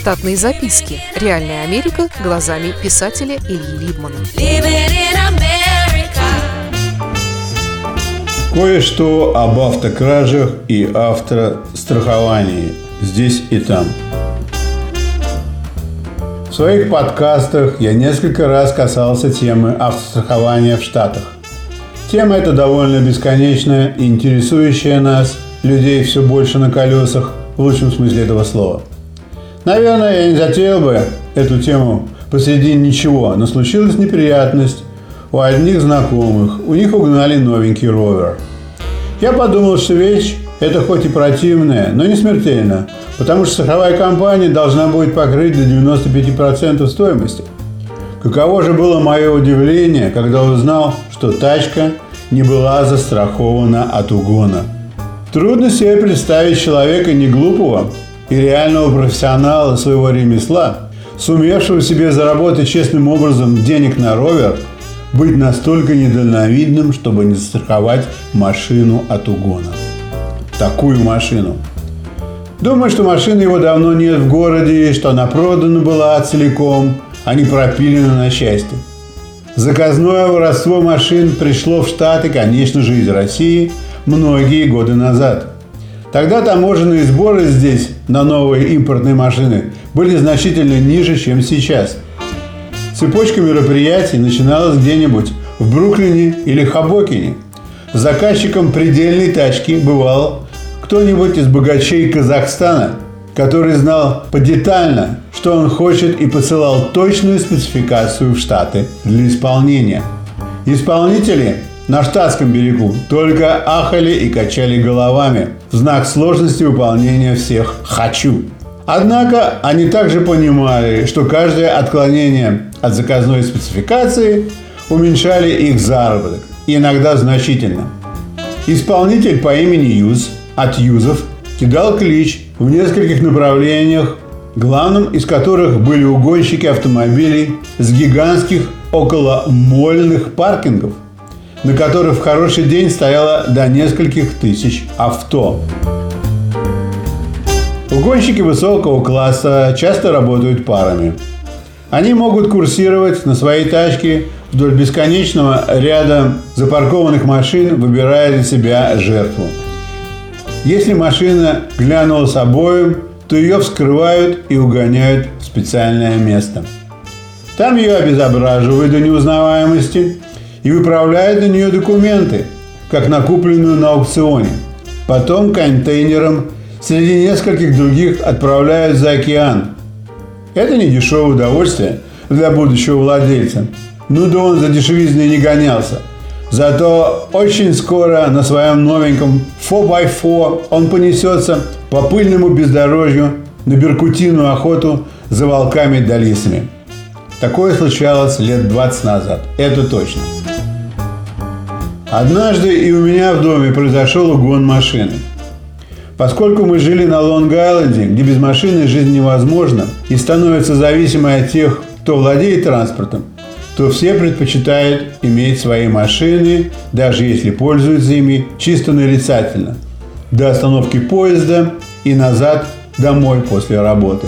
Штатные записки. Реальная Америка глазами писателя Ильи Либмана. Кое-что об автокражах и автостраховании здесь и там. В своих подкастах я несколько раз касался темы автострахования в Штатах. Тема эта довольно бесконечная интересующая нас, людей все больше на колесах, в лучшем смысле этого слова. Наверное, я не затеял бы эту тему посреди ничего, но случилась неприятность у одних знакомых. У них угнали новенький ровер. Я подумал, что вещь это хоть и противная, но не смертельно, потому что страховая компания должна будет покрыть до 95% стоимости. Каково же было мое удивление, когда узнал, что тачка не была застрахована от угона. Трудно себе представить человека не глупого и реального профессионала своего ремесла, сумевшего себе заработать честным образом денег на ровер, быть настолько недальновидным, чтобы не застраховать машину от угона. Такую машину. Думаю, что машины его давно нет в городе, что она продана была целиком, а не пропилена на счастье. Заказное воровство машин пришло в Штаты, конечно же, из России многие годы назад. Тогда таможенные сборы здесь на новые импортные машины были значительно ниже, чем сейчас. Цепочка мероприятий начиналась где-нибудь в Бруклине или Хабокине. Заказчиком предельной тачки бывал кто-нибудь из богачей Казахстана, который знал подетально, что он хочет и посылал точную спецификацию в Штаты для исполнения. Исполнители на штатском берегу только ахали и качали головами в знак сложности выполнения всех «хочу». Однако они также понимали, что каждое отклонение от заказной спецификации уменьшали их заработок, иногда значительно. Исполнитель по имени Юз от Юзов кидал клич в нескольких направлениях, главным из которых были угонщики автомобилей с гигантских околомольных паркингов, на которых в хороший день стояло до нескольких тысяч авто. Угонщики высокого класса часто работают парами. Они могут курсировать на своей тачке вдоль бесконечного ряда запаркованных машин, выбирая для себя жертву. Если машина глянула с обоим, то ее вскрывают и угоняют в специальное место. Там ее обезображивают до неузнаваемости и выправляют на нее документы, как накупленную на аукционе. Потом контейнером среди нескольких других отправляют за океан. Это не дешевое удовольствие для будущего владельца. Ну да он за дешевизной не гонялся. Зато очень скоро на своем новеньком 4x4 он понесется по пыльному бездорожью на беркутиную охоту за волками да лисами. Такое случалось лет 20 назад. Это точно. Однажды и у меня в доме произошел угон машины – Поскольку мы жили на Лонг-Айленде, где без машины жизнь невозможна и становится зависимой от тех, кто владеет транспортом, то все предпочитают иметь свои машины, даже если пользуются ими чисто нарицательно, до остановки поезда и назад домой после работы.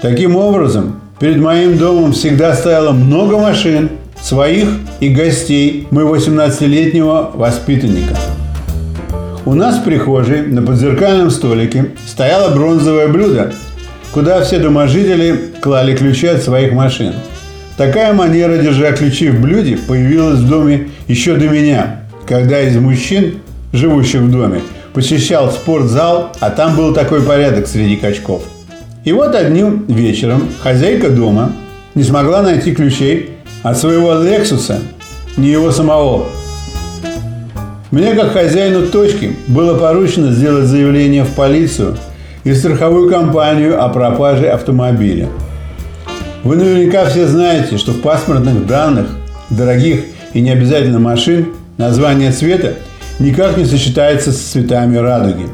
Таким образом, перед моим домом всегда стояло много машин, своих и гостей моего 18-летнего воспитанника – у нас в прихожей на подзеркальном столике стояло бронзовое блюдо, куда все доможители клали ключи от своих машин. Такая манера держать ключи в блюде появилась в доме еще до меня, когда из мужчин, живущих в доме, посещал спортзал, а там был такой порядок среди качков. И вот одним вечером хозяйка дома не смогла найти ключей от своего Лексуса, не его самого, мне, как хозяину точки, было поручено сделать заявление в полицию и страховую компанию о пропаже автомобиля. Вы наверняка все знаете, что в паспортных данных дорогих и не обязательно машин название цвета никак не сочетается с цветами радуги,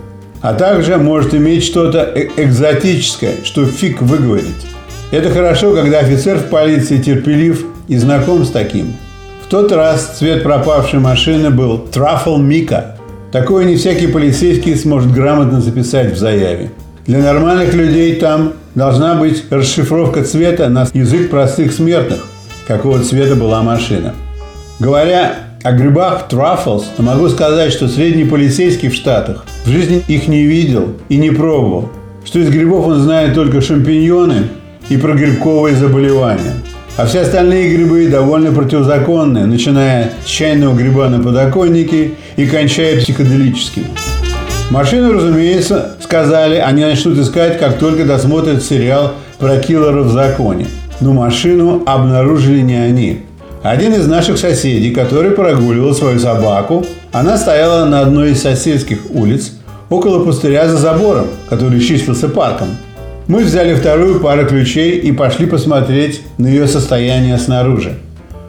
а также может иметь что-то э, экзотическое, что фиг выговорить. Это хорошо, когда офицер в полиции терпелив и знаком с таким – в тот раз цвет пропавшей машины был Трафл Мика. Такое не всякий полицейский сможет грамотно записать в заяве. Для нормальных людей там должна быть расшифровка цвета на язык простых смертных, какого цвета была машина. Говоря о грибах траффлс, могу сказать, что средний полицейский в Штатах в жизни их не видел и не пробовал. Что из грибов он знает только шампиньоны и про грибковые заболевания. А все остальные грибы довольно противозаконные, начиная с чайного гриба на подоконнике и кончая психоделическим. Машину, разумеется, сказали, они начнут искать, как только досмотрят сериал про киллера в законе. Но машину обнаружили не они. Один из наших соседей, который прогуливал свою собаку, она стояла на одной из соседских улиц, около пустыря за забором, который числился парком. Мы взяли вторую пару ключей и пошли посмотреть на ее состояние снаружи.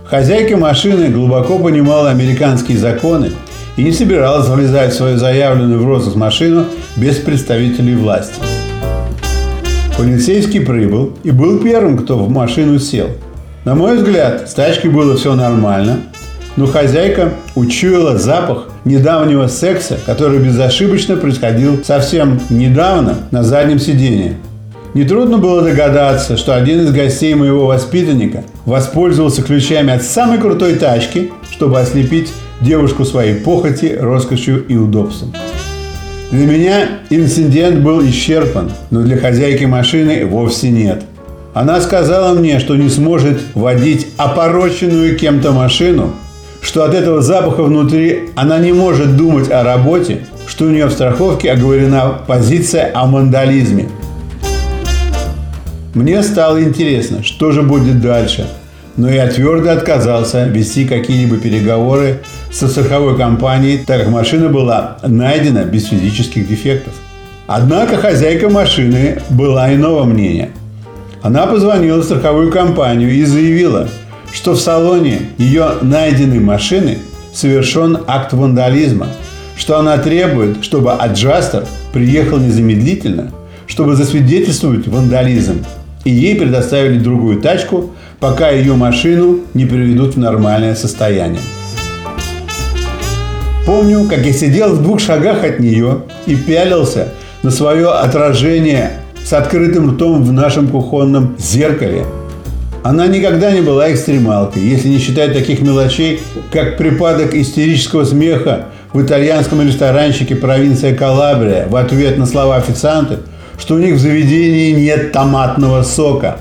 Хозяйка машины глубоко понимала американские законы и не собиралась влезать в свою заявленную в розыск машину без представителей власти. Полицейский прибыл и был первым, кто в машину сел. На мой взгляд, с тачкой было все нормально, но хозяйка учуяла запах недавнего секса, который безошибочно происходил совсем недавно на заднем сидении. Нетрудно было догадаться, что один из гостей моего воспитанника воспользовался ключами от самой крутой тачки, чтобы ослепить девушку своей похоти, роскошью и удобством. Для меня инцидент был исчерпан, но для хозяйки машины вовсе нет. Она сказала мне, что не сможет водить опороченную кем-то машину, что от этого запаха внутри она не может думать о работе, что у нее в страховке оговорена позиция о мандализме – мне стало интересно, что же будет дальше, но я твердо отказался вести какие-либо переговоры со страховой компанией, так как машина была найдена без физических дефектов. Однако хозяйка машины была иного мнения. Она позвонила в страховую компанию и заявила, что в салоне ее найденной машины совершен акт вандализма, что она требует, чтобы аджастер приехал незамедлительно, чтобы засвидетельствовать вандализм и ей предоставили другую тачку, пока ее машину не приведут в нормальное состояние. Помню, как я сидел в двух шагах от нее и пялился на свое отражение с открытым ртом в нашем кухонном зеркале. Она никогда не была экстремалкой, если не считать таких мелочей, как припадок истерического смеха в итальянском ресторанчике провинция Калабрия в ответ на слова официанта – что у них в заведении нет томатного сока.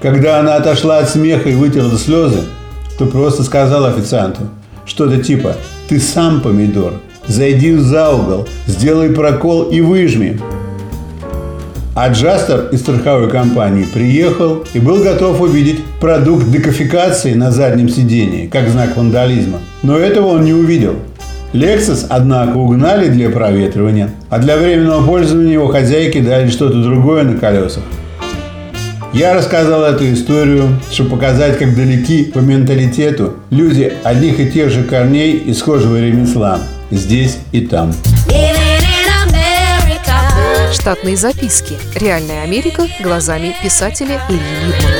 Когда она отошла от смеха и вытерла слезы, то просто сказала официанту что-то типа «Ты сам помидор, зайди за угол, сделай прокол и выжми». А Джастер из страховой компании приехал и был готов увидеть продукт декофикации на заднем сидении, как знак вандализма. Но этого он не увидел – Lexus, однако, угнали для проветривания, а для временного пользования его хозяйки дали что-то другое на колесах. Я рассказал эту историю, чтобы показать, как далеки по менталитету люди одних и тех же корней и схожего ремесла здесь и там. Штатные записки. Реальная Америка глазами писателя Ильи Либмана.